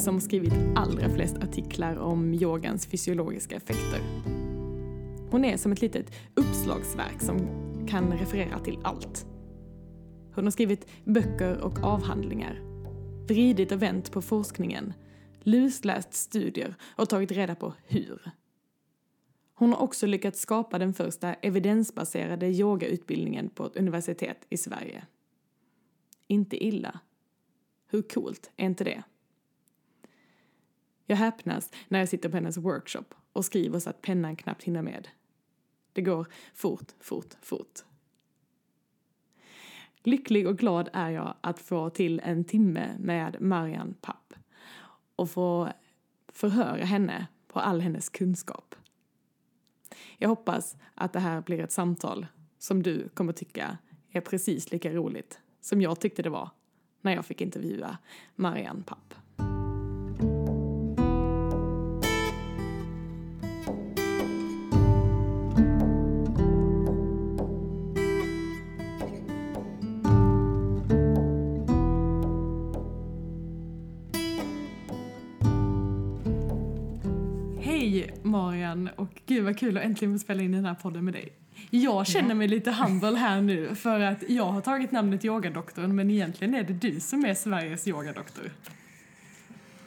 som skrivit allra flest artiklar om yogans fysiologiska effekter. Hon är som ett litet uppslagsverk som kan referera till allt. Hon har skrivit böcker och avhandlingar, vridit och vänt på forskningen, lusläst studier och tagit reda på hur. Hon har också lyckats skapa den första evidensbaserade yogautbildningen på ett universitet i Sverige. Inte illa. Hur coolt är inte det? Jag häpnas när jag sitter på hennes workshop och skriver så att pennan knappt hinner med. Det går fort, fort, fort. Lycklig och glad är jag att få till en timme med Marian Papp och få förhöra henne på all hennes kunskap. Jag hoppas att det här blir ett samtal som du kommer tycka är precis lika roligt som jag tyckte det var när jag fick intervjua Marianne Papp. Hej Marian och gud vad kul att äntligen få spela in den här podden med dig. Jag känner mig lite humble här nu för att jag har tagit namnet yogadoktorn men egentligen är det du som är Sveriges yogadoktor.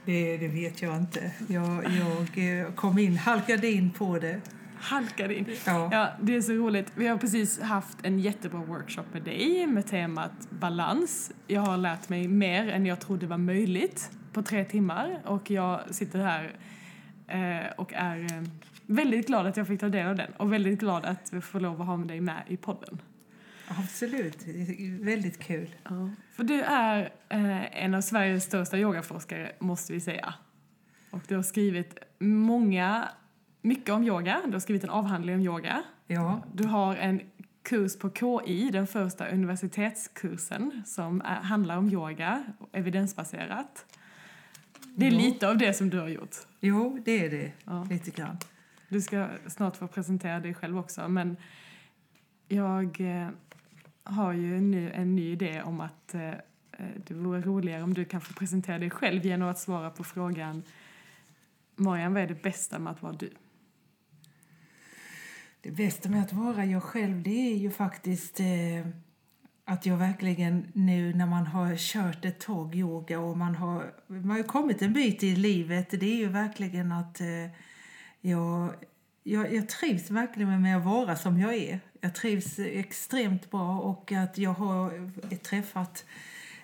Det, det vet jag inte. Jag, jag eh, kom in, halkade in på det. Halkade in. Ja. ja, det är så roligt. Vi har precis haft en jättebra workshop med dig med temat balans. Jag har lärt mig mer än jag trodde var möjligt på tre timmar och jag sitter här och är eh, väldigt glad att jag fick ta del av den och väldigt glad att vi får lov att ha med dig med i podden. Absolut, väldigt kul. Ja. För du är eh, en av Sveriges största yogaforskare, måste vi säga. Och du har skrivit många, mycket om yoga. Du har skrivit en avhandling om yoga. Ja, Du har en kurs på KI, den första universitetskursen som är, handlar om yoga, evidensbaserat. Det är Ja. lite av det som du har gjort. jo, det är det. Ja. Lite grann. Du ska snart få presentera dig själv också, men jag eh, har ju nu en ny idé om att eh, eh, det vore roligare om du kan få presentera dig själv genom att svara på frågan Marian, vad är det bästa med att vara du? Det bästa med att vara jag själv det är ju faktiskt eh, att jag verkligen nu när man har kört ett tag yoga och man har, man har kommit en bit i livet, det är ju verkligen att eh, jag, jag, jag trivs verkligen med att vara som jag är. Jag trivs extremt bra och att jag har träffat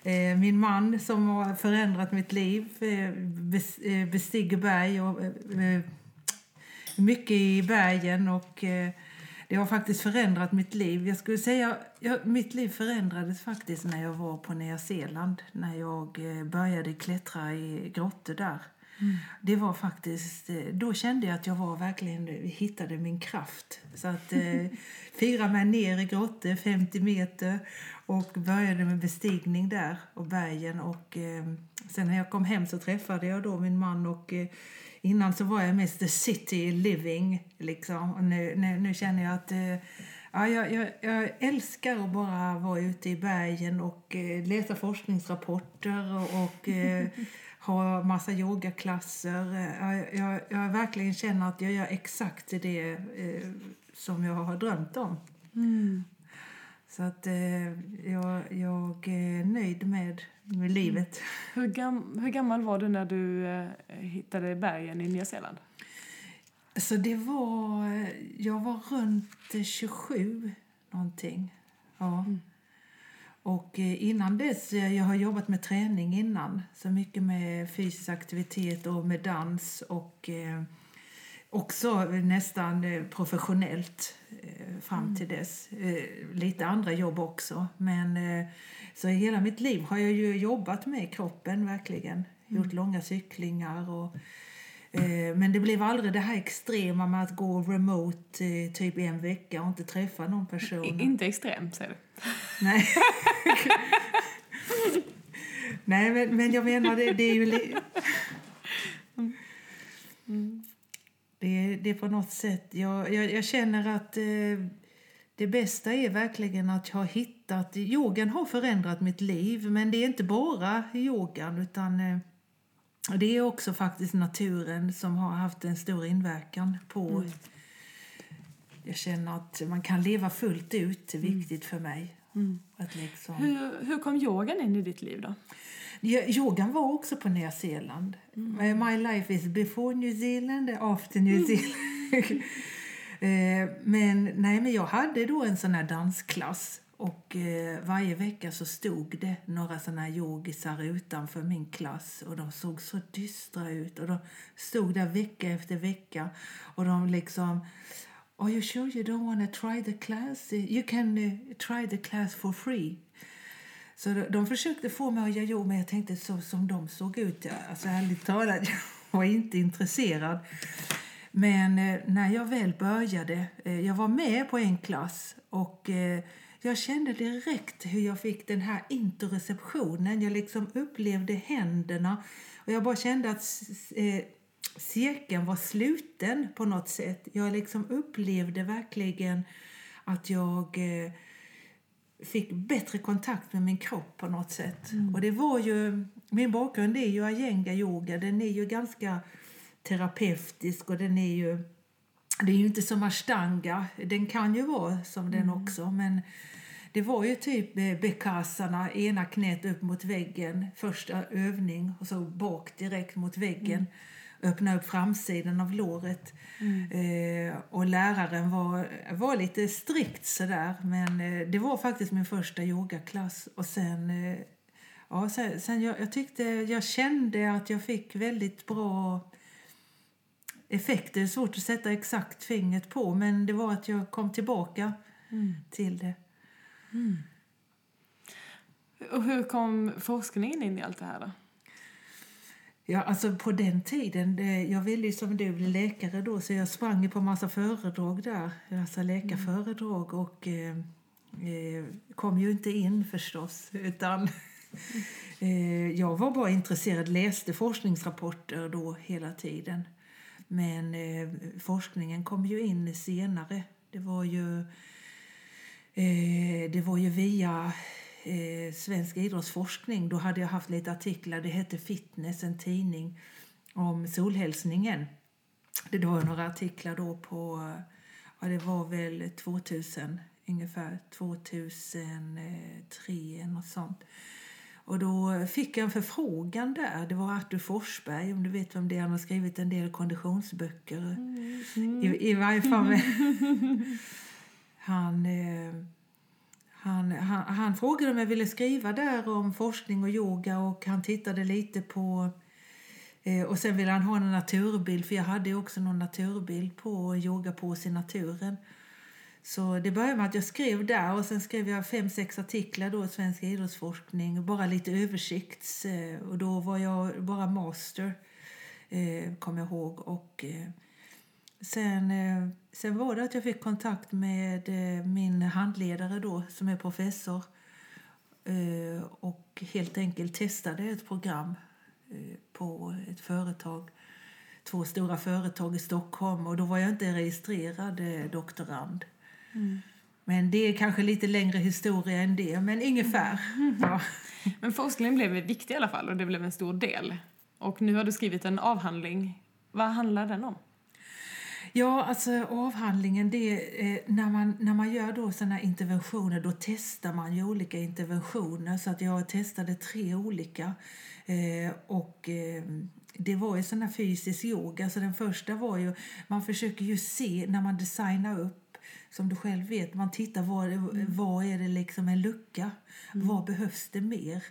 eh, min man som har förändrat mitt liv, eh, eh, bestiger berg och eh, eh, mycket i bergen och eh, det har faktiskt förändrat mitt liv. Jag skulle säga, ja, mitt liv förändrades faktiskt när jag var på Nya Zeeland, när jag eh, började klättra i grottor där. Det var faktiskt, eh, då kände jag att jag var verkligen, hittade min kraft. Så att eh, fira mig ner i grottor, 50 meter och började med bestigning där och bergen och eh, sen när jag kom hem så träffade jag då min man och eh, innan så var jag mest the city living liksom och nu, nu, nu känner jag att eh, Ja, jag, jag, jag älskar att bara vara ute i bergen och eh, läsa forskningsrapporter och, och eh, ha massa yogaklasser. Jag, jag, jag verkligen känner att jag gör exakt det eh, som jag har drömt om. Så att eh, jag, jag är nöjd med, med livet. Hur, gam, hur gammal var du när du eh, hittade bergen i Nya Zeeland? Så det var... Jag var runt eh, 27 någonting. Ja. Och eh, innan dess, eh, jag har jobbat med träning innan. Så mycket med fysisk aktivitet och med dans och eh, också nästan eh, professionellt eh, fram till dess. Eh, lite andra jobb också. Men så i hela mitt liv har jag ju jobbat med kroppen verkligen. Gjort långa cyklingar och Men det blev aldrig det här extrema med att gå remote typ en vecka och inte träffa någon person. Inte extremt, säger du. Nej. Nej, men, men jag menar, det, det är ju... Li... Det, är- det är på något sätt... Jag, jag, jag känner att eh, det bästa är verkligen att jag har hittat... Yogan har förändrat mitt liv, men det är inte bara yogan, utan... Eh, det är också faktiskt naturen som har haft en stor inverkan på... Mm. Jag känner att man kan leva fullt ut, det är viktigt för mig. Att liksom... Hur, hur kom yogan in i ditt liv då? Yogan var också på Nya Zeeland. Mm. My life is before New Zealand, after New Zealand. Eh, men, nej, men jag hade då en sån här dansklass. Och eh, varje vecka så stod det några såna här yogisar utanför min klass. Och de såg så dystra ut. Och de stod där vecka efter vecka. Och de liksom... Are you sure you don't want to try the class? You can uh, try the class for free. Så de, försökte få mig att göra jo, men jag tänkte så som de såg ut, alltså ärligt talat, jag var inte intresserad. Men eh, när jag väl började, eh, jag var med på en klass och eh, jag kände direkt hur jag fick den här interreceptionen. Jag liksom upplevde händerna och jag bara kände att eh, cirkeln var sluten på något sätt. Jag liksom upplevde verkligen att jag eh, fick bättre kontakt med min kropp på något sätt. Och det var ju, min bakgrund är ju ayenga yoga, den är ju ganska terapeutisk och den är ju, det är ju inte som ashtanga, den kan ju vara som den också men det var ju typ eh, bekasarna, ena knät upp mot väggen, första övning och så bak direkt mot väggen. Öppna upp framsidan av låret. Eh, och läraren var, var lite strikt sådär men eh, det var faktiskt min första yogaklass och sen eh, Ja, sen, sen jag, jag tyckte, jag kände att jag fick väldigt bra effekter. Svårt att sätta exakt fingret på, men det var att jag kom tillbaka till det. Och hur kom forskningen in i allt det här då? Ja, alltså på den tiden, det, jag ville ju som du bli läkare då, så jag sprang på massa föredrag där, alltså läkarföredrag och eh, eh, kom ju inte in förstås, utan eh, jag var bara intresserad, läste forskningsrapporter då hela tiden. Men eh, forskningen kom ju in senare. Det var ju, eh, det var ju via eh, Svensk idrottsforskning. Då hade jag haft lite artiklar. Det hette Fitness, en tidning om solhälsningen. Det var några artiklar då på, ja det var väl 2000 ungefär, 2003 något sånt. Och då fick jag en förfrågan där. Det var Artur Forsberg, om du vet vem det är. Han har skrivit en del konditionsböcker. I, I varje fall han, eh, han, han, han frågade om jag ville skriva där om forskning och yoga och han tittade lite på eh, och sen ville han ha en naturbild för jag hade ju också någon naturbild på yogapåse i naturen. Så det började med att jag skrev där och sen skrev jag fem, sex artiklar då i Svensk idrottsforskning. Bara lite översikts eh, och då var jag bara master, eh, kom jag ihåg. Och eh, sen, eh, sen var det att jag fick kontakt med eh, min handledare då som är professor eh, och helt enkelt testade ett program på ett företag två stora företag i Stockholm och då var jag inte registrerad doktorand. Men det är kanske lite längre historia än det, men ungefär. Ja. Men forskningen blev viktig i alla fall och det blev en stor del. Och nu har du skrivit en avhandling. Vad handlar den om? Ja, alltså avhandlingen, det är, eh, när, man, när man gör då såna interventioner, då testar man ju olika interventioner. Så att jag testade tre olika. Eh, och eh, det var ju sån här fysisk yoga. Så den första var ju, man försöker ju se när man designar upp, som du själv vet, man tittar var, var är det liksom en lucka? Vad behövs det mer?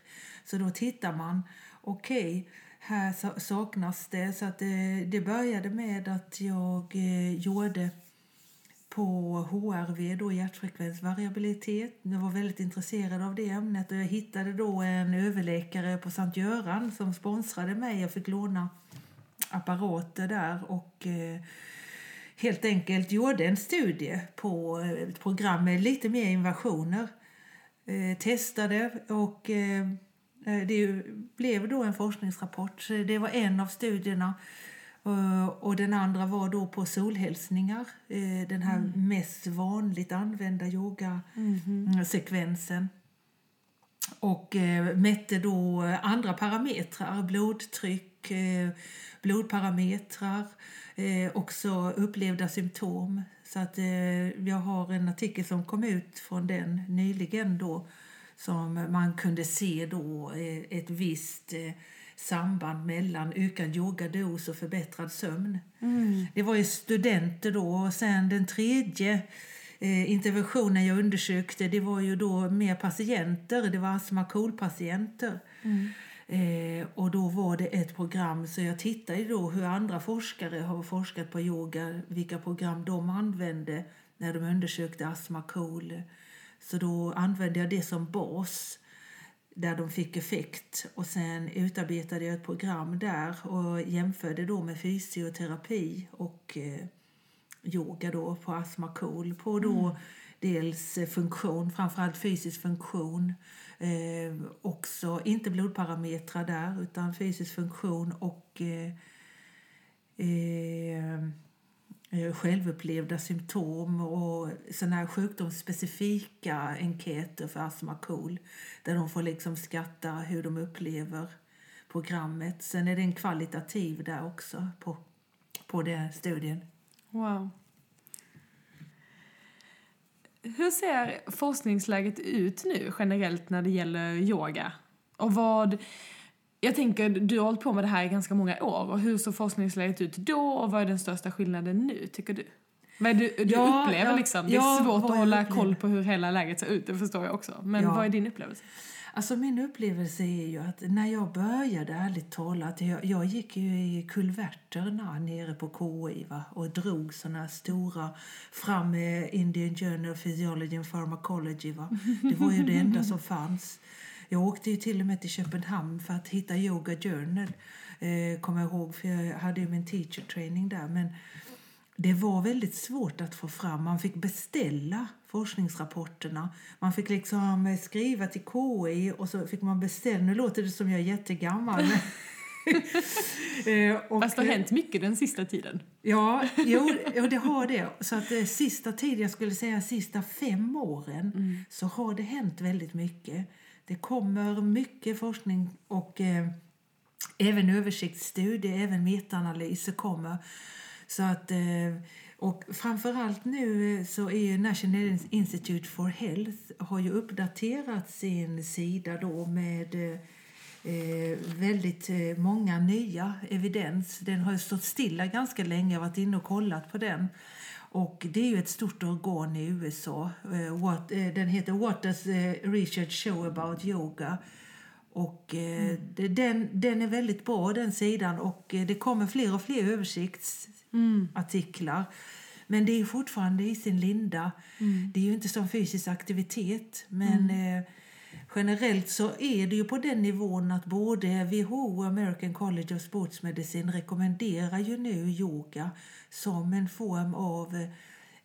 Så då tittar man, okej, här saknas det. Så att det, det började med att jag eh, gjorde på HRV, då hjärtfrekvensvariabilitet. Jag var väldigt intresserad av det ämnet och jag hittade då en överläkare på Sankt Göran som sponsrade mig. Jag fick låna apparater där och eh, helt enkelt gjorde en studie på eh, ett program med lite mer invasioner. Eh, testade och eh, det ju- blev då en forskningsrapport. Det var en av studierna. Eh, Och den andra var då på solhälsningar, eh, den här mest vanligt använda yogasekvensen. och eh, mätte då andra parametrar, blodtryck, eh, blodparametrar, eh, också upplevda symptom. Så att eh, jag har en artikel som kom ut från den nyligen då som man kunde se då eh, ett visst eh, samband mellan ökad yogados och förbättrad sömn. Mm. Det var ju studenter då och sen den tredje eh, interventionen jag undersökte det var ju då mer patienter, det var astma KOL-patienter. Mm. Eh, och då var det ett program, så jag tittade då hur andra forskare har forskat på yoga, vilka program de använde när de undersökte astma KOL. Så då använde jag det som bas där de fick effekt och sen utarbetade jag ett program där och jämförde då med fysioterapi och eh, yoga då på astma KOL på då Mm. dels eh, funktion, framförallt fysisk funktion eh, också, inte blodparametrar där utan fysisk funktion och eh, eh, Eh, självupplevda symptom och såna här sjukdomsspecifika enkäter för astma KOL där de får liksom skatta hur de upplever programmet. Sen är det en kvalitativ där också på, på den studien. Wow. Hur ser forskningsläget ut nu generellt när det gäller yoga? Och vad... Jag tänker, du har hållit på med det här i ganska många år. Och hur såg forskningsläget ut då och vad är den största skillnaden nu, tycker du? Är du, du Ja, upplever ja, liksom? Det är ja, svårt att hålla koll på hur hela läget ser ut, det förstår jag också. Men vad är din upplevelse? Alltså min upplevelse är ju att när jag började, ärligt talat, jag, jag gick ju i kulverterna nere på KI va, och drog såna stora fram med Indian Journal of Physiology and Pharmacology. Va. Det var ju det enda som fanns. Jag åkte ju till och med till Köpenhamn för att hitta Yoga Journal, eh, kommer jag ihåg, för jag hade ju min teacher training där. Men det var väldigt svårt att få fram. Man fick beställa forskningsrapporterna. Man fick liksom eh, skriva till KI och så fick man beställa. Nu låter det som jag är jättegammal. Eh, och- Fast det har hänt mycket den sista tiden. Ja, jo, jo, det har det. Så att eh, sista tiden, jag skulle säga sista fem åren, så har det hänt väldigt mycket. Det kommer mycket forskning och eh, även översiktsstudier, även metaanalyser kommer. Så att, eh, och framförallt nu eh, så är ju National Institute for Health har ju uppdaterat sin sida då med eh, eh, väldigt eh, många nya evidens. Den har ju stått stilla ganska länge, jag har varit inne och kollat på den. Och det är ju ett stort organ i USA. Eh, eh, den heter What does eh, research show about yoga? Och det, den, den är väldigt bra den sidan och det kommer fler och fler översiktsartiklar. Men det är fortfarande i sin linda. Det är ju inte som fysisk aktivitet men eh, generellt så är det ju på den nivån att både WHO och American College of Sports Medicine rekommenderar ju nu yoga som en form av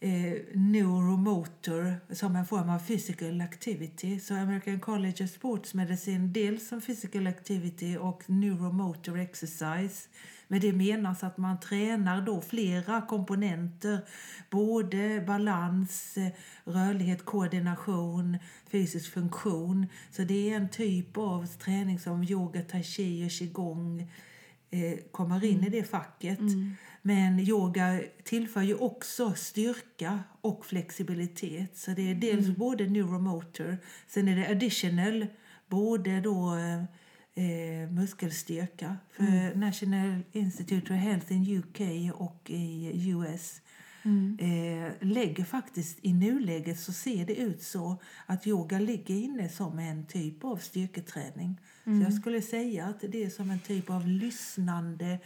eh, neuromotor, som en form av physical activity. Så American College of Sports Medicine dels som physical activity och neuromotor exercise. Med det menas att man tränar då flera komponenter, både balans, rörlighet, koordination, fysisk funktion. Så det är en typ av träning som yoga, tai chi och qigong eh, kommer in i det facket. Men yoga tillför ju också styrka och flexibilitet. Så det är dels både neuromotor, sen är det additional, både då eh, eh, muskelstyrka. För National Institute of Health in UK och i US eh, lägger faktiskt i nuläget så ser det ut så att yoga ligger inne som en typ av styrketräning. Så jag skulle säga att det är som en typ av lyssnande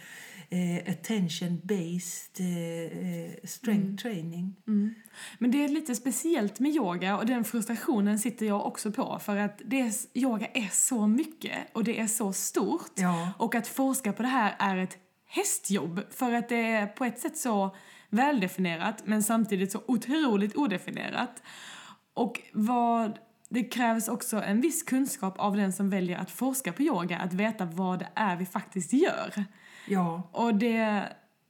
eh, attention-based eh, eh, strength training. Mm. Men det är lite speciellt med yoga och den frustrationen sitter jag också på för att det är, yoga är så mycket och det är så stort. Ja. Och att forska på det här är ett hästjobb för att det är på ett sätt så väldefinierat men samtidigt så otroligt odefinierat. Och vad det krävs också en viss kunskap av den som väljer att forska på yoga, att veta vad det är vi faktiskt gör. Ja, Och det,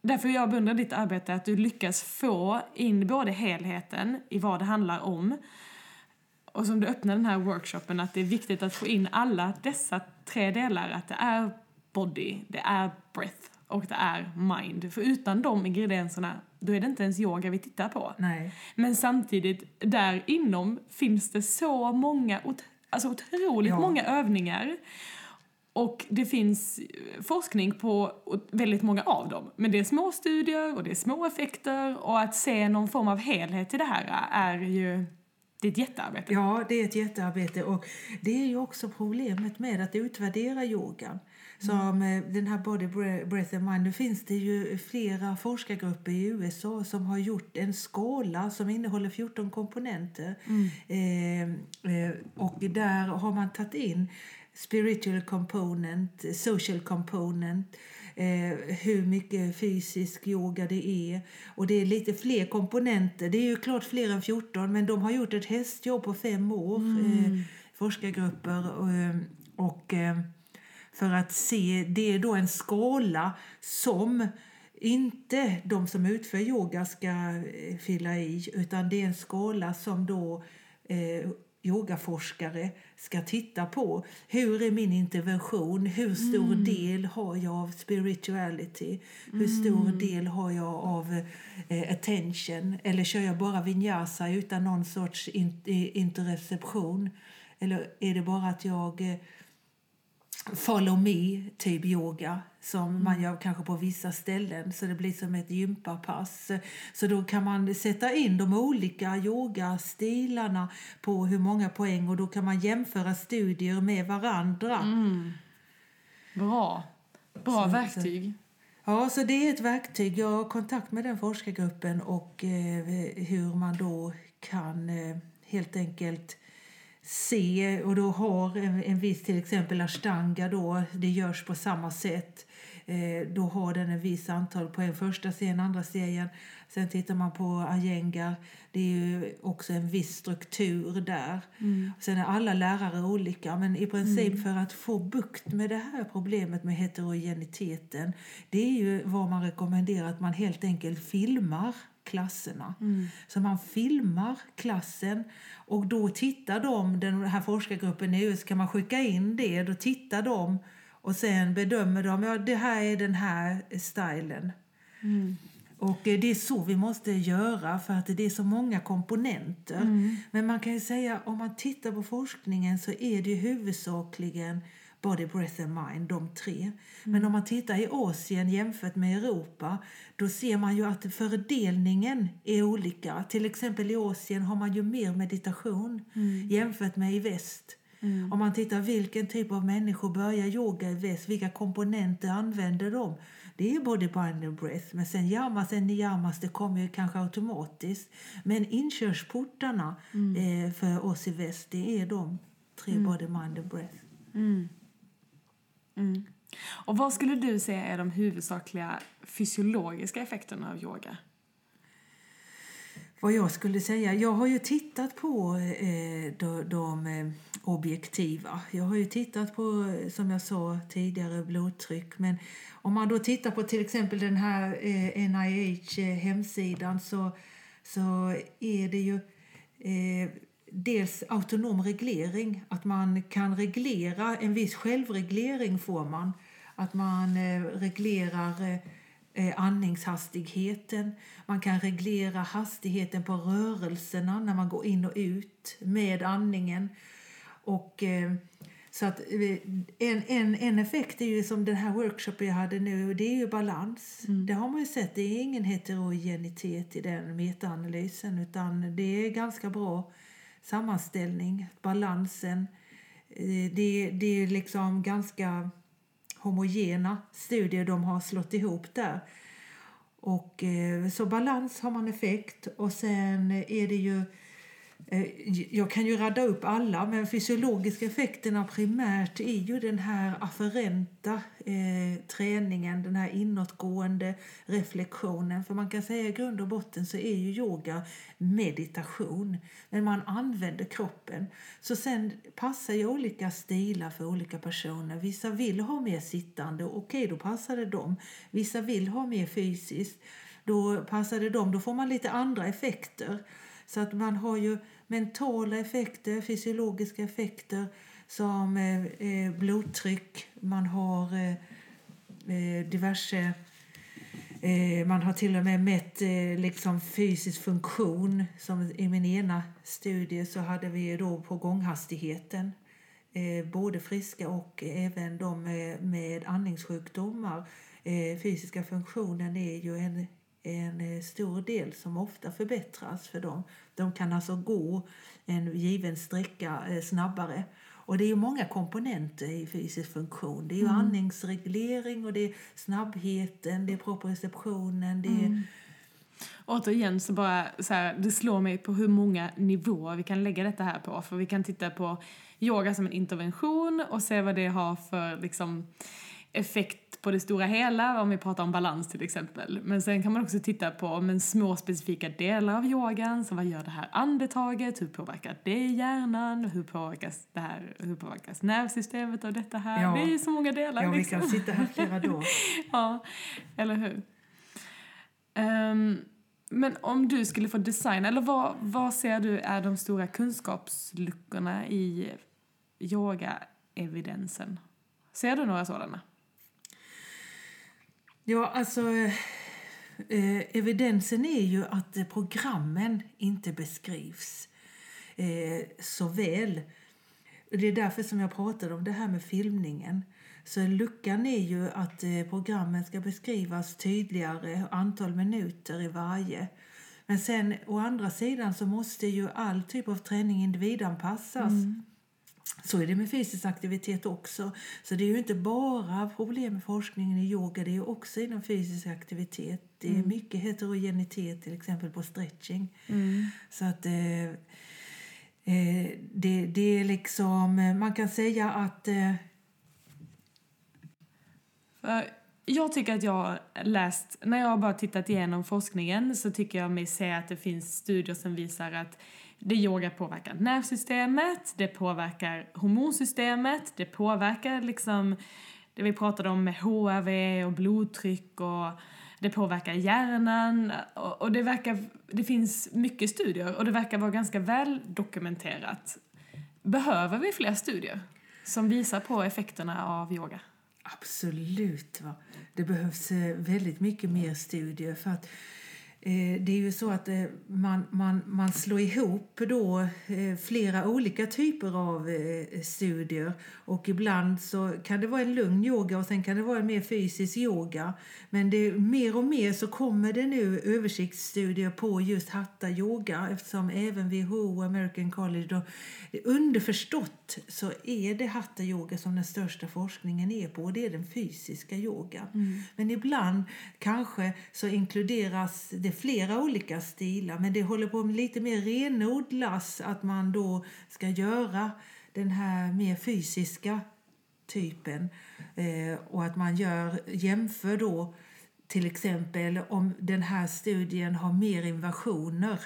därför jag beundrar ditt arbete, att du lyckas få in både helheten i vad det handlar om Och som du öppnar den här workshopen, att det är viktigt att få in alla dessa tre delar. Att det är body, det är breath och det är mind. För utan de ingredienserna, då är det inte ens yoga vi tittar på. Nej. Men samtidigt, där inom finns det så många, alltså otroligt Ja. många övningar. Och det finns forskning på väldigt många av dem. Men det är små studier och det är små effekter och att se någon form av helhet i det här är ju, det är ett jättearbete. Ja, det är ett jättearbete och det är ju också problemet med att utvärdera yogan. Som eh, den här Body Bre- Breath and Mind. Nu finns det ju flera forskargrupper i USA som har gjort en skala som innehåller 14 komponenter. Eh, eh, och där har man tagit in spiritual component, social component, eh, hur mycket fysisk yoga det är. Och det är lite fler komponenter. Det är ju klart fler än 14, men de har gjort ett hästjobb på fem år, eh, forskargrupper. Och, eh, och eh, för att se, det är då en skala som inte de som utför yoga ska eh, fylla i, utan det är en skala som då yogaforskare ska titta på. Hur är min intervention? Hur stor del har jag av spirituality? Hur stor del har jag av eh, attention? Eller kör jag bara vinyasa utan någon sorts in, eh, intereception? Eller är det bara att jag eh, follow me typ yoga som man gör kanske på vissa ställen så det blir som ett gympapass. Så då kan man sätta in de olika yogastilarna på hur många poäng och då kan man jämföra studier med varandra. Bra. Bra Så- verktyg. Ja, så det är ett verktyg. Jag har kontakt med den forskargruppen och eh, hur man då kan eh, helt enkelt se och då har en, en viss till exempel ashtanga då, det görs på samma sätt. Eh, då har den en viss antal poäng, första serien, andra serien. Sen tittar man på ajengar, det är ju också en viss struktur där. Sen är alla lärare olika, men i princip för att få bukt med det här problemet med heterogeniteten, det är ju vad man rekommenderar att man helt enkelt filmar klasserna. Så man filmar klassen och då tittar de, den här forskargruppen i US, kan man skicka in det, då tittar de och sen bedömer de, ja det här är den här stilen. Och eh, det är så vi måste göra för att det är så många komponenter. Men man kan ju säga, om man tittar på forskningen så är det ju huvudsakligen body, breath and mind, de tre. Men om man tittar i Asien jämfört med Europa, då ser man ju att fördelningen är olika. Till exempel i Asien har man ju mer meditation jämfört med i väst. Om man tittar vilken typ av människor börjar yoga i väst, vilka komponenter använder de? Det är body, mind and breath. Men sen yamas och niyamas, det kommer ju kanske automatiskt. Men inkörsportarna eh, för oss i väst, det är de tre body, mind and breath. Och vad skulle du säga är de huvudsakliga fysiologiska effekterna av yoga? Vad jag skulle säga, jag har ju tittat på eh, de, de eh, objektiva. Jag har ju tittat på, eh, som jag sa tidigare, blodtryck. Men om man då tittar på till exempel den här eh, NIH-hemsidan eh, så, så är det ju eh, dels autonom reglering, att man kan reglera, en viss självreglering får man. Att man eh, reglerar eh, andningshastigheten. Man kan reglera hastigheten på rörelserna när man går in och ut med andningen. Och, eh, så att, eh, en, en, en effekt är ju som den här workshopen jag hade nu, det är ju balans. Det har man ju sett, det är ingen heterogenitet i den metaanalysen utan det är ganska bra sammanställning, balansen. Eh, Det, det är liksom ganska homogena studier de har slått ihop där. Och, eh, så balans har man effekt och sen är det ju Eh, jag kan ju radda upp alla, men fysiologiska effekterna primärt är ju den här afferenta eh, träningen, den här inåtgående reflektionen. För man kan säga i grund och botten så är ju yoga meditation, men man använder kroppen. Så sen passar ju olika stilar för olika personer. Vissa vill ha mer sittande, okej då passar det dem. Vissa vill ha mer fysiskt, då passar det dem. Då får man lite andra effekter. Så att man har ju mentala effekter, fysiologiska effekter som eh, eh blodtryck, man har eh, eh, diverse Eh, man har till och med mätt eh, liksom fysisk funktion. Som I min ena studie så hade vi då på gånghastigheten eh, både friska och även de med, med andningssjukdomar. Eh, fysiska funktionen är ju en, en stor del som ofta förbättras för dem. De kan alltså gå en given sträcka snabbare. Och det är ju många komponenter i fysisk funktion. Det är ju mm. andningsreglering och det är snabbheten, det är proprioceptionen, det är mm. Återigen så bara så här, det slår mig på hur många nivåer vi kan lägga detta här på. För vi kan titta på yoga som en intervention och se vad det har för liksom effekt på det stora hela, om vi pratar om balans till exempel. Men sen kan man också titta på men små specifika delar av yogan, så vad gör det här andetaget, hur påverkar det hjärnan, hur påverkas, det här, hur påverkas nervsystemet av detta här? Ja. Det är ju så många delar. Ja, liksom. vi kan sitta här flera dagar. ja, eller hur? Um, men om du skulle få designa, eller vad, vad ser du är de stora kunskapsluckorna i yoga-evidensen? Ser du några sådana? Ja, alltså eh, evidensen är ju att programmen inte beskrivs eh, så väl. Det är därför som jag pratade om det här med filmningen. Så luckan är ju att eh, programmen ska beskrivas tydligare, antal minuter i varje. Men sen å andra sidan så måste ju all typ av träning individanpassas. Mm. Så är det med fysisk aktivitet också. Så det är ju inte bara problem med forskningen i yoga, det är också inom fysisk aktivitet. Det är mm. mycket heterogenitet till exempel på stretching. Mm. Så att eh, eh, det, det är liksom, man kan säga att eh, jag tycker att jag läst, när jag har bara tittat igenom forskningen så tycker jag mig se att det finns studier som visar att det yoga påverkar nervsystemet, det påverkar hormonsystemet, det påverkar liksom det vi pratade om med HRV och blodtryck och det påverkar hjärnan och, och det verkar, det finns mycket studier och det verkar vara ganska väl dokumenterat. Behöver vi fler studier som visar på effekterna av yoga? Absolut. Va? Det behövs eh, väldigt mycket mer studier för att det är ju så att eh, man, man, man slår ihop då eh, flera olika typer av studier och ibland så kan det vara en lugn yoga och sen kan det vara en mer fysisk yoga. Men det, mer och mer så kommer det nu översiktsstudier på just hatta yoga eftersom även WHO och American College då, underförstått så är det hatta yoga som den största forskningen är på och det är den fysiska yogan. Mm. Men ibland kanske så inkluderas det det är flera olika stilar men det håller på med lite mer renodlas att man då ska göra den här mer fysiska typen eh, och att man gör, jämför då till exempel om den här studien har mer invasioner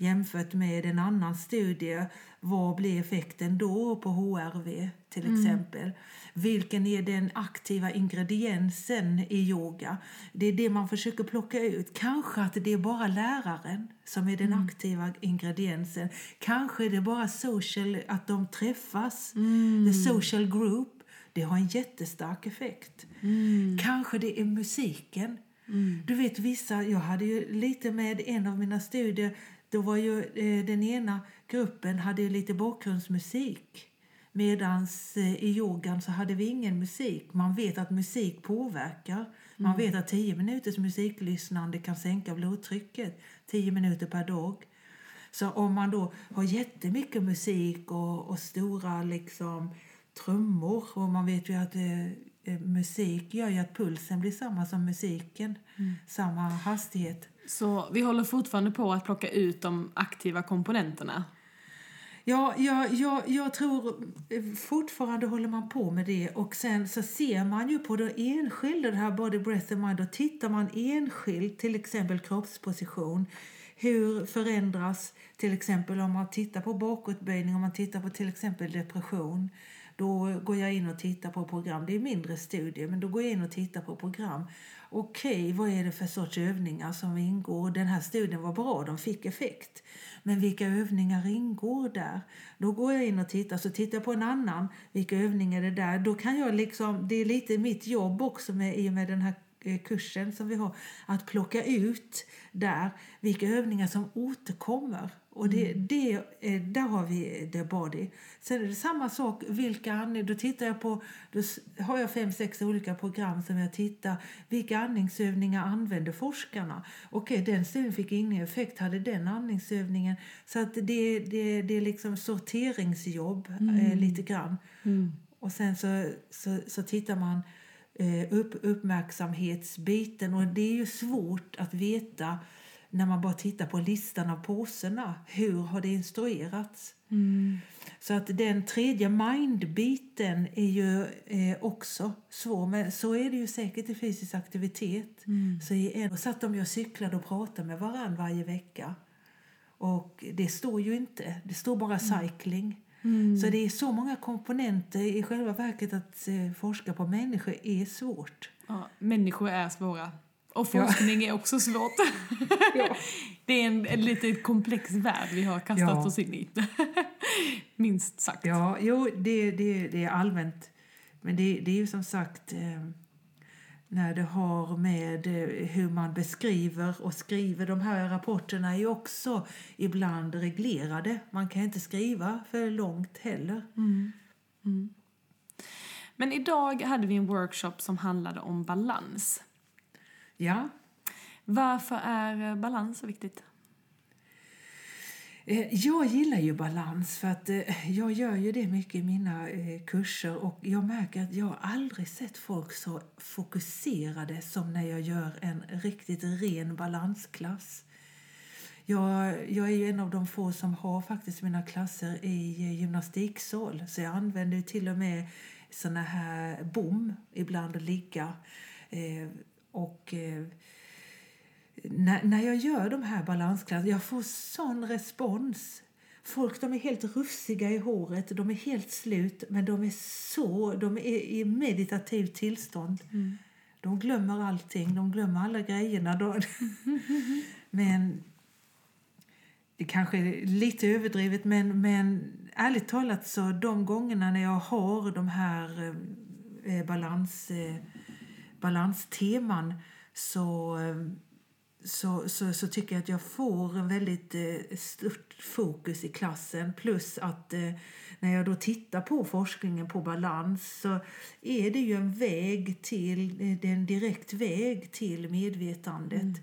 jämfört med en annan studie. Vad blir effekten då på HRV till mm. exempel? Vilken är den aktiva ingrediensen i yoga? Det är det man försöker plocka ut. Kanske att det är bara läraren som är den mm. aktiva ingrediensen. Kanske är det bara social, att de träffas, mm. the social group. Det har en jättestark effekt. Mm. Kanske det är musiken. Mm. Du vet vissa, jag hade ju lite med en av mina studier då var ju eh, den ena gruppen hade lite bakgrundsmusik. Medan eh, i yogan så hade vi ingen musik. Man vet att musik påverkar. Man mm. vet att tio minuters musiklyssnande kan sänka blodtrycket. Tio minuter per dag. Så om man då har jättemycket musik och, och stora liksom trummor och man vet ju att eh musik gör ju att pulsen blir samma som musiken, mm. samma hastighet. Så vi håller fortfarande på att plocka ut de aktiva komponenterna? Ja, ja, ja, jag tror fortfarande håller man på med det. Och sen så ser man ju på det enskilda, det här body, breath and mind, då tittar man enskilt, till exempel kroppsposition. Hur förändras, till exempel om man tittar på bakåtböjning, om man tittar på till exempel depression. Då går jag in och tittar på program. Det är mindre studier, men då går jag in och tittar på program. Okej, okay, vad är det för sorts övningar som ingår? Den här studien var bra, de fick effekt. Men vilka övningar ingår där? Då går jag in och tittar, så tittar jag på en annan. Vilka övningar är det där? Då kan jag liksom, det är lite mitt jobb också med, i och med den här eh, kursen som vi har, att plocka ut där vilka övningar som återkommer. Och det, mm. det, eh, där har vi the body. Sen är det samma sak, vilka andning, då tittar jag på, då har jag fem, sex olika program som jag tittar, vilka andningsövningar använder forskarna? Okej, den studien fick ingen effekt, hade den andningsövningen? Så att det, det, det är liksom sorteringsjobb eh, mm. eh, lite grann. Mm. Och sen så, så, så tittar man Eh, upp, uppmärksamhetsbiten. Och det är ju svårt att veta när man bara tittar på listan av påserna. Hur har det instruerats? Mm. Så att den tredje mind-biten är ju eh, också svår. Men så är det ju säkert i fysisk aktivitet. Mm. Så, i så att de jag cyklade och pratade med varandra varje vecka. Och det står ju inte. Det står bara mm. cycling. Mm. Så det är så många komponenter. I själva verket att eh, forska på människor är svårt. Ja, människor är svåra. Och forskning ja. är också svårt. ja. Det är en, en lite komplex värld vi har kastat ja. oss in i. Minst sagt. Ja, jo, det, det, det är allmänt. Men det, det är ju som sagt... Eh, när det har med eh, hur man beskriver och skriver. De här rapporterna är också ibland reglerade. Man kan inte skriva för långt heller. Mm. Mm. Men idag hade vi en workshop som handlade om balans. Ja. Varför är balans så viktigt? Eh, jag gillar ju balans för att eh, jag gör ju det mycket i mina eh, kurser och jag märker att jag aldrig sett folk så fokuserade som när jag gör en riktigt ren balansklass. Jag, jag är ju en av de få som har faktiskt mina klasser i gymnastiksal så jag använder till och med såna här bom ibland att ligga. Och när, när jag gör de här balansklasserna, jag får sån respons. Folk de är helt rufsiga i håret, de är helt slut, men de är så, de är i meditativt tillstånd. Mm. De glömmer allting, de glömmer alla grejerna. De, men det kanske är lite överdrivet, men, men ärligt talat så de gångerna när jag har de här eh, balans, eh, balansteman så så, så, så tycker jag att jag får en väldigt eh, stort fokus i klassen. Plus att eh, när jag då tittar på forskningen på balans så är det ju en väg till, eh, det är en direkt väg till medvetandet. Mm.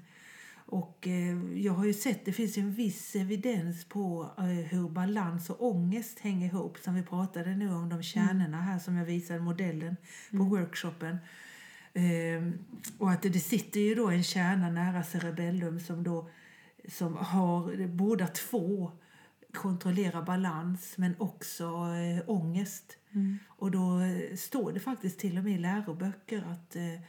Och eh, jag har ju sett, det finns en viss evidens på eh, hur balans och ångest hänger ihop. Som vi pratade nu om de kärnorna här som jag visade modellen på mm. workshopen. Eh, och att det sitter ju då en kärna nära cerebellum som då som har båda två kontrollerar balans men också eh, ångest. Mm. Och då eh, står det faktiskt till och med i läroböcker att eh,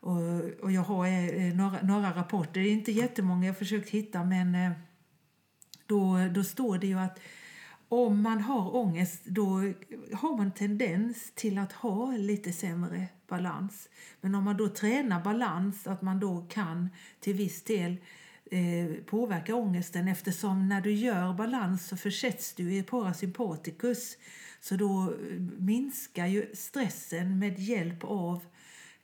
och, och jag har eh, några, några rapporter, det är inte jättemånga jag försökt hitta men då, då står det ju att om man har ångest då har man tendens till att ha lite sämre balans. Men om man då tränar balans, att man då kan till viss del eh, påverka ångesten eftersom när du gör balans så försätts du i parasympaticus så då eh, minskar ju stressen med hjälp av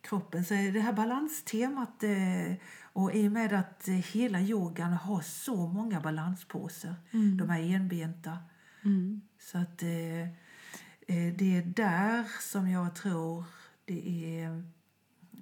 kroppen. Så det här balanstemat eh, och i och med att hela yogan har så många balanspåser, mm. de här enbenta, mm. så att eh, eh, det är där som jag tror det är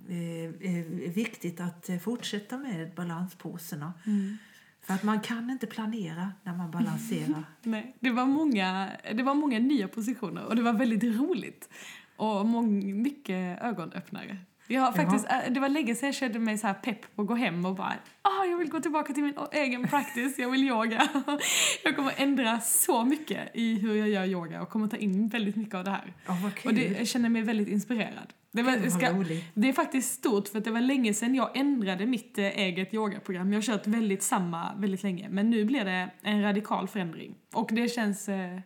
eh, viktigt att fortsätta med balanspåserna. Mm. För att man kan inte planera när man balanserar. Nej, det var, många, det var många nya positioner och det var väldigt roligt. Och många, mycket ögonöppnare. Jag faktiskt, äh, det var länge sedan jag kände mig så här pepp på att gå hem och bara ah, jag vill gå tillbaka till min egen practice, jag vill yoga. jag kommer ändra så mycket i hur jag gör yoga och kommer ta in väldigt mycket av det här. Oh, och det, jag känner mig väldigt inspirerad. Det, var, ska, det är faktiskt stort för det var länge sedan jag ändrade mitt äh, eget yogaprogram. Jag har kört väldigt samma väldigt länge men nu blir det en radikal förändring. Och det känns äh,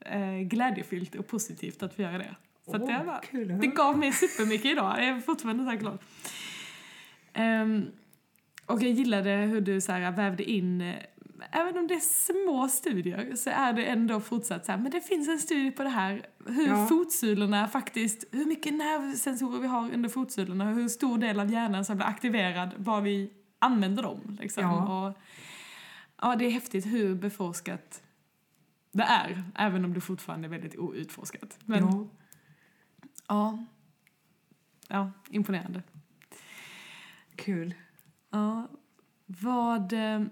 eh, glädjefyllt och positivt att få göra det. Så Åh, det, var, kul det gav mig supermycket idag. Jag är fortfarande så här glad. Ehm, och jag gillade hur du så här, vävde in, eh, även om det är små studier, så är det ändå fortsatt så här, men det finns en studie på det här, hur Ja. fotsulorna faktiskt, hur mycket nervsensorer vi har under fotsulorna, hur stor del av hjärnan som blir aktiverad, vad vi använder dem. Liksom. Ja. Och, ja, det är häftigt hur beforskat det är, även om det fortfarande är väldigt outforskat. Men Ja. Ja, ja imponerande. Kul. Ja, vad, eh,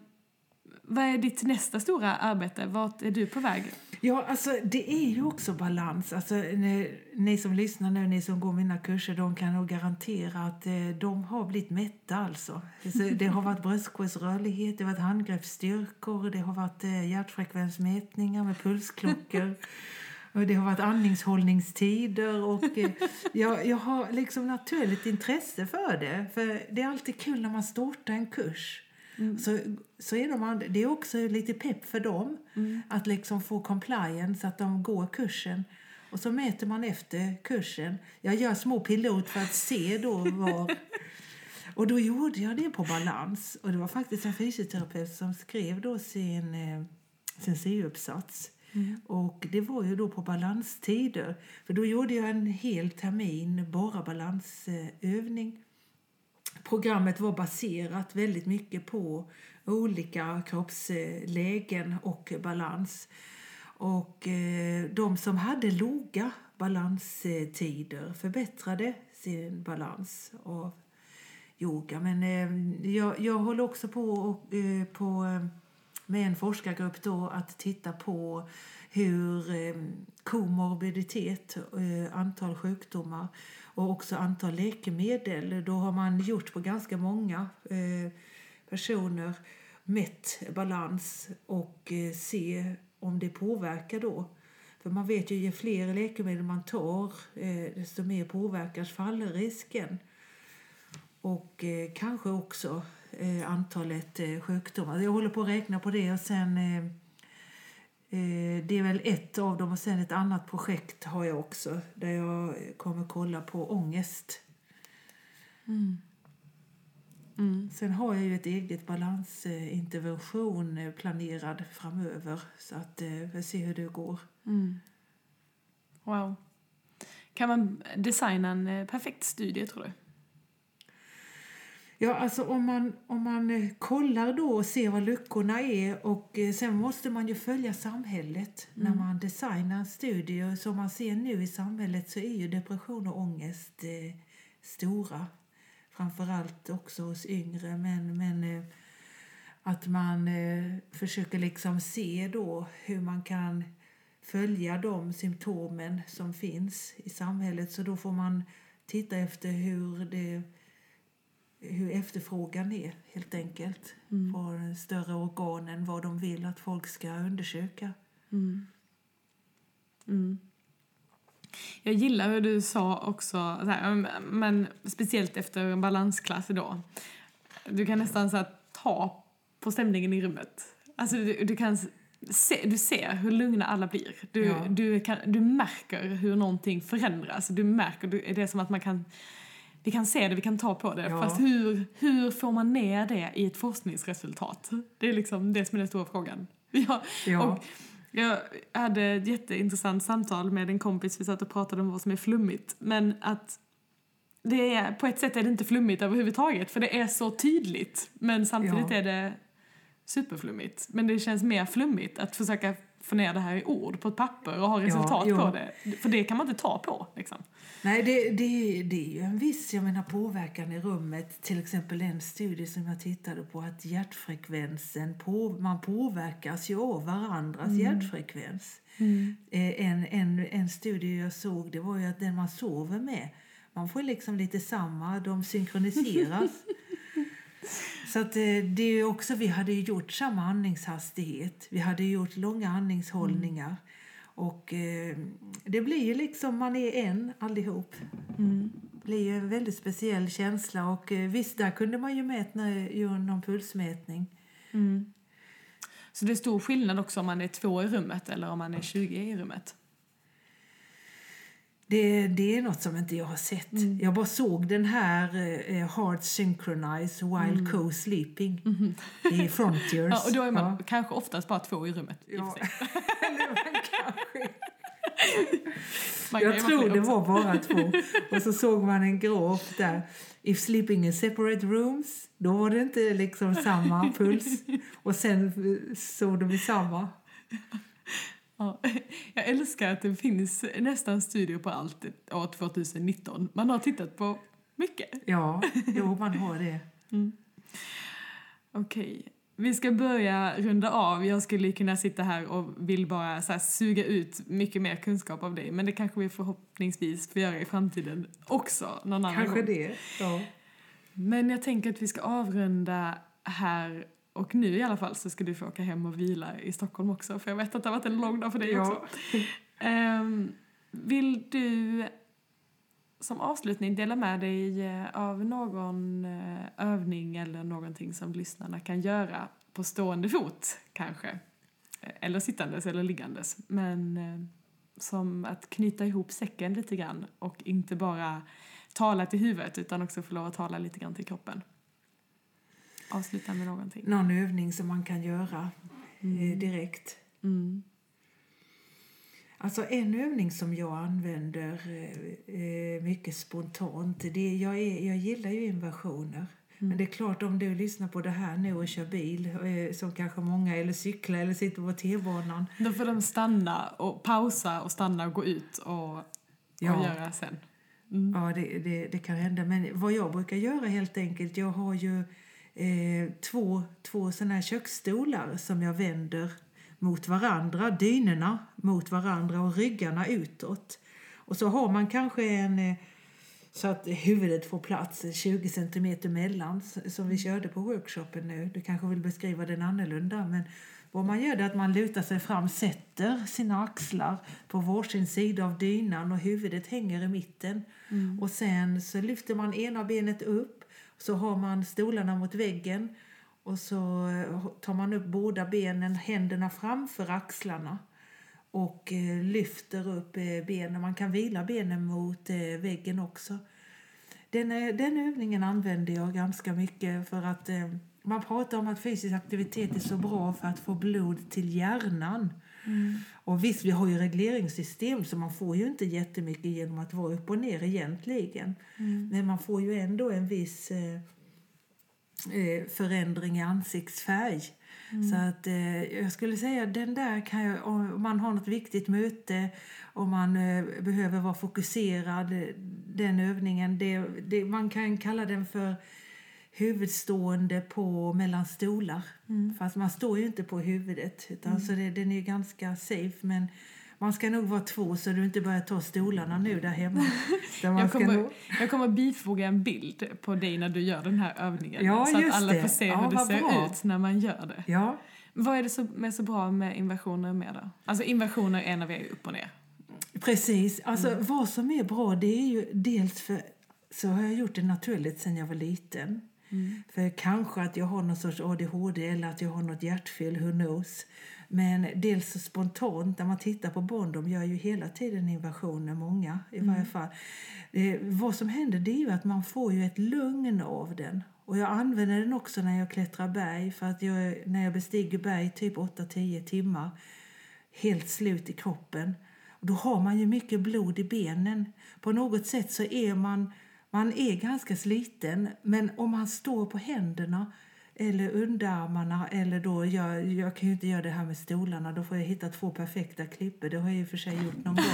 vad är ditt nästa stora arbete? Vart är du på väg? Ja, alltså det är ju också balans. Alltså, ni, ni som lyssnar nu, ni som går mina kurser, de kan nog garantera att eh, de har blivit mätta alltså. alltså det har varit bröstkorgsrörlighet, det har varit handgreppsstyrkor, det har varit eh, hjärtfrekvensmätningar med pulsklockor. Och det har varit andningshållningstider och eh, jag, jag har liksom naturligt intresse för det. För det är alltid kul när man startar en kurs. Så, så är de, det är också lite pepp för dem att liksom få compliance, att de går kursen. Och så mäter man efter kursen. Jag gör små pilot för att se då var... Och då gjorde jag det på balans. Och det var faktiskt en fysioterapeut som skrev då sin, eh, sin C-uppsats. Och det var ju då på balanstider. För då gjorde jag en hel termin bara balansövning. Programmet var baserat väldigt mycket på olika kroppslägen och balans. Och eh, de som hade låga balanstider förbättrade sin balans av yoga. Men eh, jag, jag håller också på, och, eh, på med en forskargrupp då att titta på hur eh, komorbiditet, eh, antal sjukdomar och också antal läkemedel. Då har man gjort på ganska många eh, personer mätt balans och eh, se om det påverkar då. För man vet ju ju fler läkemedel man tar eh, desto mer påverkas fallrisken. Och eh, kanske också eh, antalet eh, sjukdomar. Jag håller på att räkna på det och sen eh, eh, det är väl ett av dem och sen ett annat projekt har jag också där jag kommer kolla på ångest. Sen har jag ju ett eget balansintervention eh, planerad framöver så att eh, vi får se hur det går. Wow. Kan man designa en perfekt studie, tror du? Ja, alltså om man, om man eh, kollar då och ser vad luckorna är och eh, sen måste man ju följa samhället när man designar en studie. Och Som man ser nu i samhället så är ju depression och ångest eh, stora. Framförallt också hos yngre, men, men eh, att man eh, försöker liksom se då hur man kan följa de symptomen som finns i samhället. Så då får man titta efter hur det hur efterfrågan är helt enkelt på de större organen, vad de vill att folk ska undersöka. Jag gillar hur du sa också, så här, men speciellt efter en balansklass idag. Du kan nästan så här, ta på stämningen i rummet. Alltså du, du kan se, du ser hur lugna alla blir. Du, Ja. du, kan, du märker hur någonting förändras. Du märker, du, det är som att man kan vi kan se det, vi kan ta på det. Ja. Fast hur, hur får man ner det i ett forskningsresultat? Det är liksom det som är den stora frågan. Ja, Ja. Och jag hade ett jätteintressant samtal med en kompis. Vi satt och pratade om vad som är flummigt. Men att det är, på ett sätt är det inte flummigt överhuvudtaget. För det är så tydligt. Men samtidigt Ja. är det superflummigt. Men det känns mer flummigt att försöka få ner det här i ord på ett papper och ha resultat jo. på det. För det kan man inte ta på. Liksom. Nej, det, det, det är ju en viss jag menar, påverkan i rummet. Till exempel en studie som jag tittade på att hjärtfrekvensen, på, man påverkas ju av varandras hjärtfrekvens. Eh, En, en, en studie jag såg det var ju att den man sover med, man får liksom lite samma, de synkroniseras. Så att eh, det är också, vi hade gjort samma andningshastighet. Vi hade gjort långa andningshållningar. Och eh, det blir ju liksom, man är en allihop. Det blir ju en väldigt speciell känsla. Och eh, visst, där kunde man ju mäta, göra någon pulsmätning. Så det är stor skillnad också om man är två i rummet eller om man är 20 i rummet. Det, det är något som inte jag har sett. Mm. Jag bara såg den här eh, Heart Synchronize While Co-Sleeping i Frontiers. Mm. Ja, och då är man Ja. kanske oftast bara två i rummet. i Ja. Jag tror det var bara två. Och så såg man en graf där. If sleeping in separate rooms, då var det inte liksom samma puls. Och sen eh, såg de i samma. Ja. Jag älskar att det finns nästan studier på allt år 2019. Man har tittat på mycket. Ja, jo man har det. Okej, vi ska börja runda av. Jag skulle kunna sitta här och vill bara så suga ut mycket mer kunskap av dig. Men det kanske vi förhoppningsvis får göra i framtiden också någon annan Kanske gång. det. Ja. Men jag tänker att vi ska avrunda här och nu i alla fall så ska du få åka hem och vila i Stockholm också. För jag vet att det har varit en lång dag för dig Ja. också. Ehm, vill du som avslutning dela med dig eh, av någon eh, övning eller någonting som lyssnarna kan göra på stående fot kanske? Eller sittandes eller liggandes. Men eh, som att knyta ihop säcken lite grann och inte bara tala till huvudet utan också få lov att tala lite grann till kroppen. Avsluta med någonting. Någon övning som man kan göra eh, direkt. Mm. Alltså en övning som jag använder eh, eh, mycket spontant, det är, jag, är, jag gillar ju inversioner. Men det är klart om du lyssnar på det här nu och kör bil, som kanske många, eller cyklar eller sitter på T-banan. Då får de stanna och pausa och stanna och gå ut och, och Ja. göra sen. Mm. Ja, det, det, det kan hända. Men vad jag brukar göra helt enkelt, jag har ju eh, två, två såna här köksstolar som jag vänder mot varandra, dynorna mot varandra och ryggarna utåt. Och så har man kanske en eh, så att huvudet får plats 20 centimeter mellan som vi körde på workshopen nu. Du kanske vill beskriva den annorlunda men vad man gör är att man lutar sig fram, sätter sina axlar på varsin sida av dynan och huvudet hänger i mitten. Och sen så lyfter man ena benet upp så har man stolarna mot väggen och så eh, tar man upp båda benen, händerna framför axlarna och eh, lyfter upp eh, benen. Man kan vila benen mot väggen också. Den, den övningen använder jag ganska mycket för att man pratar om att fysisk aktivitet är så bra för att få blod till hjärnan. Mm. Och visst, vi har ju regleringssystem så man får ju inte jättemycket genom att vara upp och ner egentligen. Men man får ju ändå en viss eh, eh, förändring i ansiktsfärg. Så att eh, jag skulle säga den där kan jag, om man har något viktigt möte och man eh, behöver vara fokuserad, eh, den övningen, det, det, man kan kalla den för huvudstående på mellan stolar. Fast man står ju inte på huvudet, utan så det, den är ganska safe. Men man ska nog vara två så du inte börjar ta stolarna nu där hemma. Jag kommer, nog- jag kommer bifoga en bild på dig när du gör den här övningen. Ja, så att alla det. får se Ja, hur det ser bra. ut när man gör det. Ja, Vad är det som är så bra med inversioner med då? Alltså inversioner är när vi är upp och ner. Precis. Alltså, Vad som är bra det är ju dels för så har jag gjort det naturligt sen jag var liten. För kanske att jag har någon sorts ADHD eller att jag har något hjärtfel, who knows. Men dels så spontant, när man tittar på barn, de gör ju hela tiden inversioner, många i varje fall. Eh, vad som händer det är ju att man får ju ett lugn av den. Och jag använder den också när jag klättrar berg, för att jag, när jag bestiger berg typ 8-10 timmar, helt slut i kroppen. Och då har man ju mycket blod i benen. På något sätt så är man, man är ganska sliten, men om man står på händerna eller underarmarna, eller då, jag, jag kan ju inte göra det här med stolarna, då får jag hitta två perfekta klippor. Det har jag i och för sig gjort någon gång.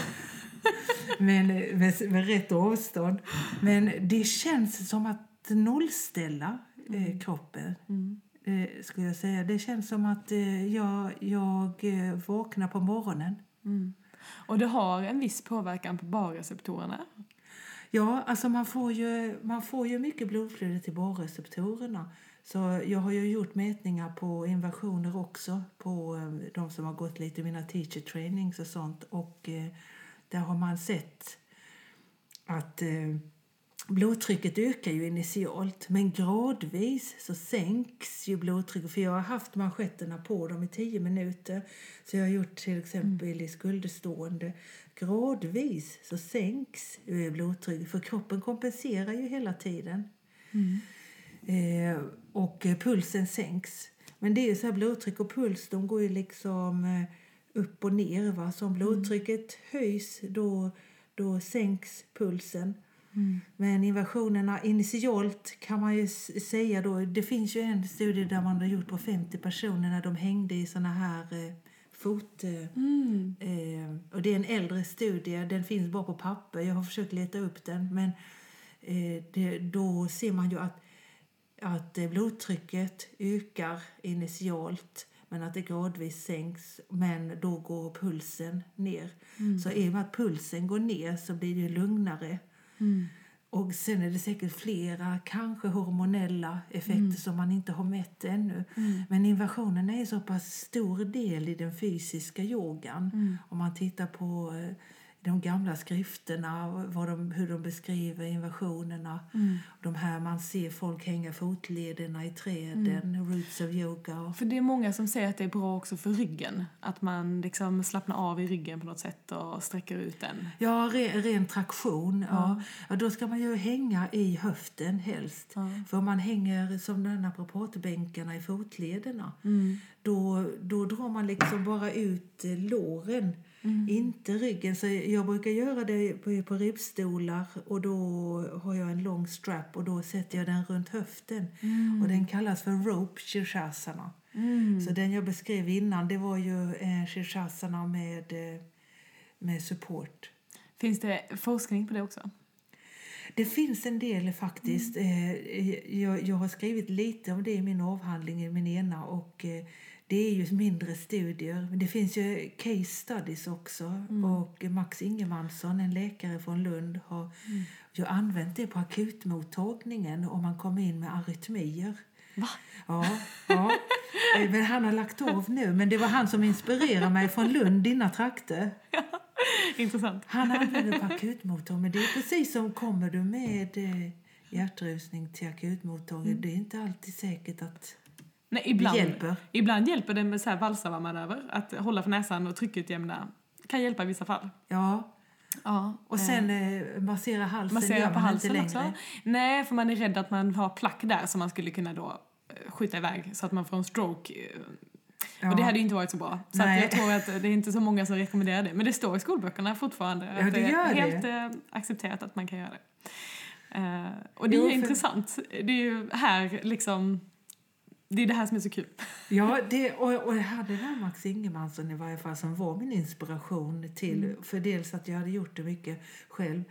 Men med, med rätt avstånd. Men det känns som att nollställa eh, kroppen. Eh, skulle jag säga. Det känns som att eh, jag, jag eh, vaknar på morgonen. Och det har en viss påverkan på barreceptorerna. Ja, alltså man får ju, man får ju mycket blodflöde till barreceptorerna. Så jag har ju gjort mätningar på invasioner också på eh, de som har gått lite mina teacher trainings och sånt. Och eh, där har man sett att eh, blodtrycket ökar ju initialt men gradvis så sänks ju blodtrycket. För jag har haft manschetterna på dem i tio minuter. Så jag har gjort till exempel mm. i skulderstående. Gradvis så sänks blodtrycket för kroppen kompenserar ju hela tiden. Mm. Eh, och pulsen sänks. Men det är så här, blodtryck och puls de går ju liksom eh, upp och ner. Va? Så om mm. blodtrycket höjs då, då sänks pulsen. Mm. Men invasionerna initialt kan man ju säga då, det finns ju en studie där man har gjort på 50 personer när de hängde i såna här eh, fot... Eh, mm. eh, och det är en äldre studie, den finns bara på papper. Jag har försökt leta upp den. Men eh, det, då ser man ju att, att blodtrycket ökar initialt men att det gradvis sänks, men då går pulsen ner. Mm. Så i och med att pulsen går ner så blir det lugnare. Mm. Och sen är det säkert flera, kanske hormonella effekter mm. som man inte har mätt ännu. Mm. Men inversionen är en så pass stor del i den fysiska yogan. Mm. Om man tittar på eh, de gamla skrifterna, vad de, hur de beskriver invasionerna. Mm. De här man ser folk hänga fotlederna i träden, mm. roots of yoga. För det är många som säger att det är bra också för ryggen. Att man liksom slappnar av i ryggen på något sätt och sträcker ut den. Ja, re, ren traktion. Ja. ja. Då ska man ju hänga i höften helst. Ja. För om man hänger som den naprapatbänkarna i fotlederna, mm. då, då drar man liksom bara ut låren Mm. Inte ryggen. Så jag brukar göra det på, på ribbstolar och då har jag en lång strap och då sätter jag den runt höften. Mm. Och den kallas för rope shirshasana. Mm. Så den jag beskrev innan det var ju en shirshasana med, eh, med support. Finns det forskning på det också? Det finns en del faktiskt. Mm. Eh, jag, jag har skrivit lite om det i min avhandling i min ena och eh, det är ju mindre studier. Men det finns ju case studies också. Mm. Och Max Ingemansson, en läkare från Lund, har mm. ju använt det på akutmottagningen om man kommer in med arytmier. Va? Ja, ja. Eh, men han har lagt av nu. Men det var han som inspirerade mig från Lund, dina trakter. Ja, intressant. Han använder på akutmottagningen. Det är precis som kommer du med eh, hjärtrusning till akutmottagningen. Mm. Det är inte alltid säkert att Nej, ibland, det hjälper. Ibland hjälper det med så här valsavarmanöver. Att hålla för näsan och tryckutjämna kan hjälpa i vissa fall. Ja. Ja, och sen eh, massera halsen massera gör man på halsen inte längre. Också. Nej, för man är rädd att man har plack där som man skulle kunna då eh, skjuta iväg så att man får en stroke. Ja. Och det hade ju inte varit så bra. Så jag tror att det är inte så många som rekommenderar det. Men det står i skolböckerna fortfarande. Ja, det, det är helt det. Eh, accepterat att man kan göra det. Och det är jo, ju för... intressant. Det är ju här liksom det är det här som är så kul. Ja, det, och, och jag hade där Max Ingemansson i varje fall som var min inspiration till, mm. för dels att jag hade gjort det mycket själv.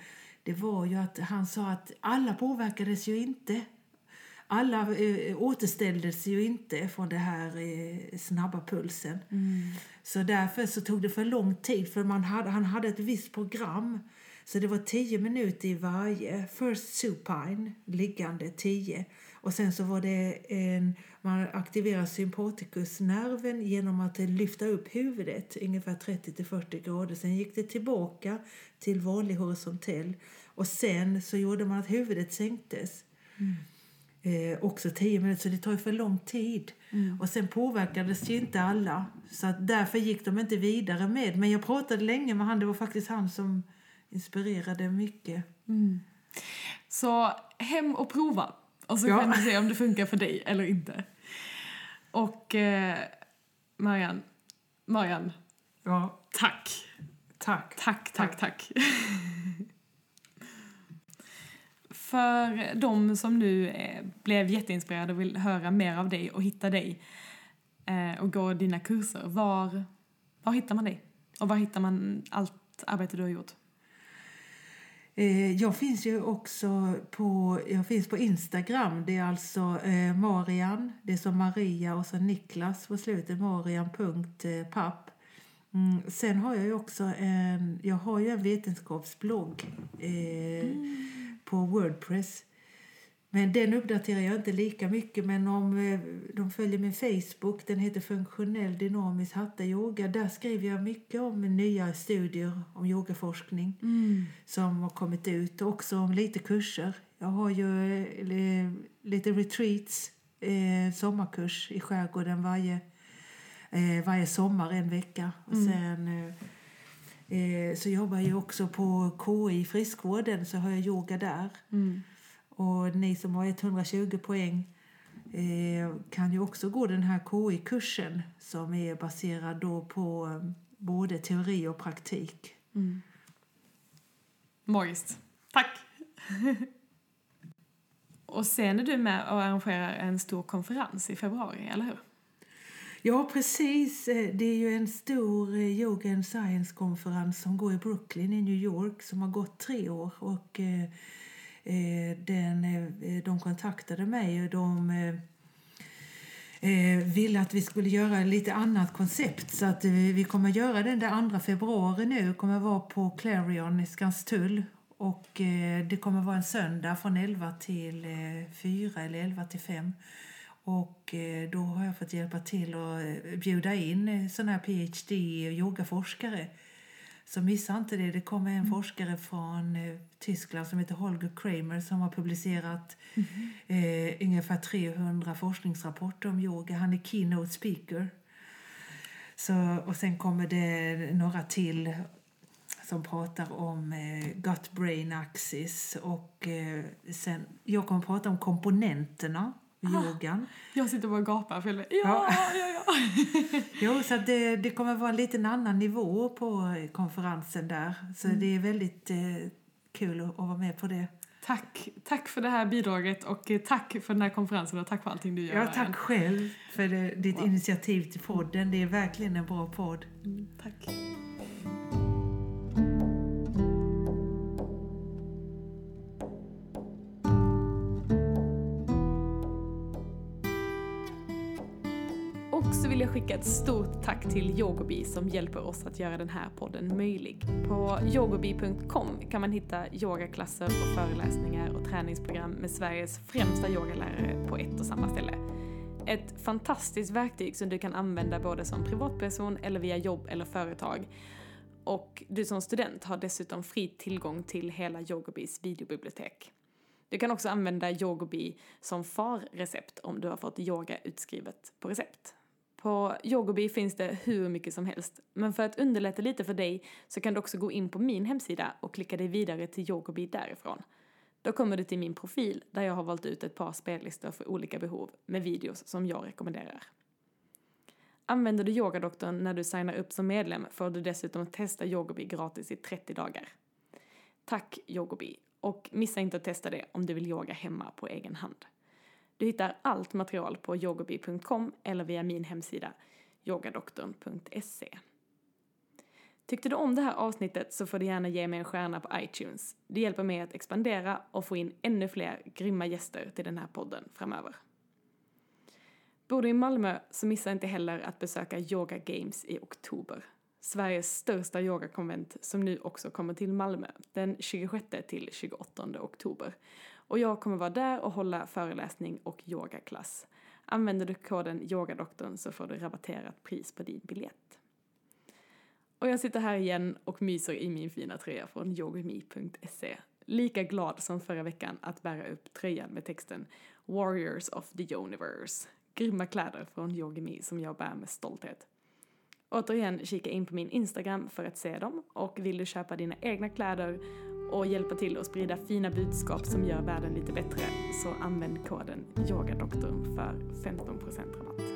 Det var ju att han sa att alla påverkades ju inte. Alla eh, återställdes ju inte från den här eh, snabba pulsen. Mm. Så därför så tog det för lång tid, för man hade, han hade ett visst program. Så det var tio minuter i varje. First supine, liggande, tio. Och sen så var det en, man aktiverar sympaticusnerven genom att lyfta upp huvudet ungefär 30-40 grader. Sen gick det tillbaka till vanlig horisontell. Och sen så gjorde man att huvudet sänktes. Mm. Eh, också 10 minuter, så det tar ju för lång tid. Mm. Och sen påverkades ju inte alla. Så att därför gick de inte vidare med. Men jag pratade länge med han, det var faktiskt han som inspirerade mycket. Mm. Så hem och prova. Och så ja. kan du se om det funkar för dig eller inte. Och eh, Marianne, Marianne. Ja. Tack. Tack. Tack, tack, tack. för de som nu eh, blev jätteinspirerade och vill höra mer av dig och hitta dig eh, och gå dina kurser, var, var hittar man dig? Och var hittar man allt arbete du har gjort? Eh, jag finns ju också på, jag finns på Instagram. Det är alltså eh, Marian, det är som Maria och så Niklas på slutet, marian.papp. Mm, sen har jag ju också en, jag har ju en vetenskapsblogg eh, mm. på Wordpress. Men den uppdaterar jag inte lika mycket. Men om eh, de följer min Facebook, den heter Funktionell dynamisk hatta yoga. Där skriver jag mycket om nya studier om yogaforskning Mm. som har kommit ut. Och också om lite kurser. Jag har ju eh, lite retreats, eh, sommarkurs i skärgården varje, varje sommar en vecka. Och Mm. sen så jobbar jag också på KI friskvården så har jag yoga där. Mm. Och ni som har 120 poäng eh, kan ju också gå den här KI-kursen som är baserad då på eh, både teori och praktik. Mm. Magiskt. Tack! och sen är du med och arrangerar en stor konferens i februari, eller hur? Ja, precis. Eh, Det är ju en stor Yoga and Science-konferens som går i Brooklyn i New York som har gått tre år. Och Eh, den, eh, de kontaktade mig och de eh, ville att vi skulle göra lite annat koncept. Så att vi kommer göra den där 2 februari nu. kommer vara på Clarion i Skanstull. Och det kommer vara en söndag från 11 till 4 eller 11 till 5. Och då har jag fått hjälpa till att bjuda in sådana här PhD och yogaforskare. Så missa inte det. Det kommer en forskare från eh, Tyskland som heter Holger Kramer som har publicerat eh, ungefär 300 forskningsrapporter om yoga. Han är keynote speaker. Så, och sen kommer det några till som pratar om eh, gut-brain axis. Och eh, sen, jag kommer prata om komponenterna i Ah. yogan. Jag sitter bara och gapar. För jag, ja, Ja. ja, ja. Jo, så det, det kommer vara en liten annan nivå på eh, konferensen där. Så det är väldigt eh, kul att, att vara med på det. Tack. tack för det här bidraget och eh, tack för den här konferensen och tack för allting du gör. Ja, tack själv för det, ditt Wow. initiativ till podden. Det är verkligen en bra podd. Mm, tack. Vill jag skicka ett stort tack till Yogobi som hjälper oss att göra den här podden möjlig. På yogobi.com kan man hitta yogaklasser och föreläsningar och träningsprogram med Sveriges främsta yogalärare på ett och samma ställe. Ett fantastiskt verktyg som du kan använda både som privatperson eller via jobb eller företag. Och du som student har dessutom fri tillgång till hela Yogobis videobibliotek. Du kan också använda Yogobi som farrecept om du har fått yoga utskrivet på recept. På Yogobi finns det hur mycket som helst, men för att underlätta lite för dig så kan du också gå in på min hemsida och klicka dig vidare till Yogobi därifrån. Då kommer du till min profil där jag har valt ut ett par spellistor för olika behov med videos som jag rekommenderar. Använder du Yogadoktorn när du signar upp som medlem får du dessutom testa Yogobi gratis i 30 dagar. Tack Yogobi! Och missa inte att testa det om du vill yoga hemma på egen hand. Du hittar allt material på yogobi.com eller via min hemsida yogadoktorn.se. Tyckte du om det här avsnittet så får du gärna ge mig en stjärna på iTunes. Det hjälper mig att expandera och få in ännu fler grymma gäster till den här podden framöver. Bor du i Malmö så missa inte heller att besöka Yoga Games i oktober. Sveriges största yogakonvent som nu också kommer till Malmö den 26 till 28 oktober. Och jag kommer vara där och hålla föreläsning och yogaklass. Använder du koden yogadoktorn så får du rabatterat pris på din biljett. Och jag sitter här igen och myser i min fina tröja från yogami.se. Lika glad som förra veckan att bära upp tröjan med texten Warriors of the Universe. Grymma kläder från Yogami som jag bär med stolthet. Återigen, kika in på min Instagram för att se dem och vill du köpa dina egna kläder och hjälpa till att sprida fina budskap som gör världen lite bättre så använd koden YOGADoktorn för 15% rabatt.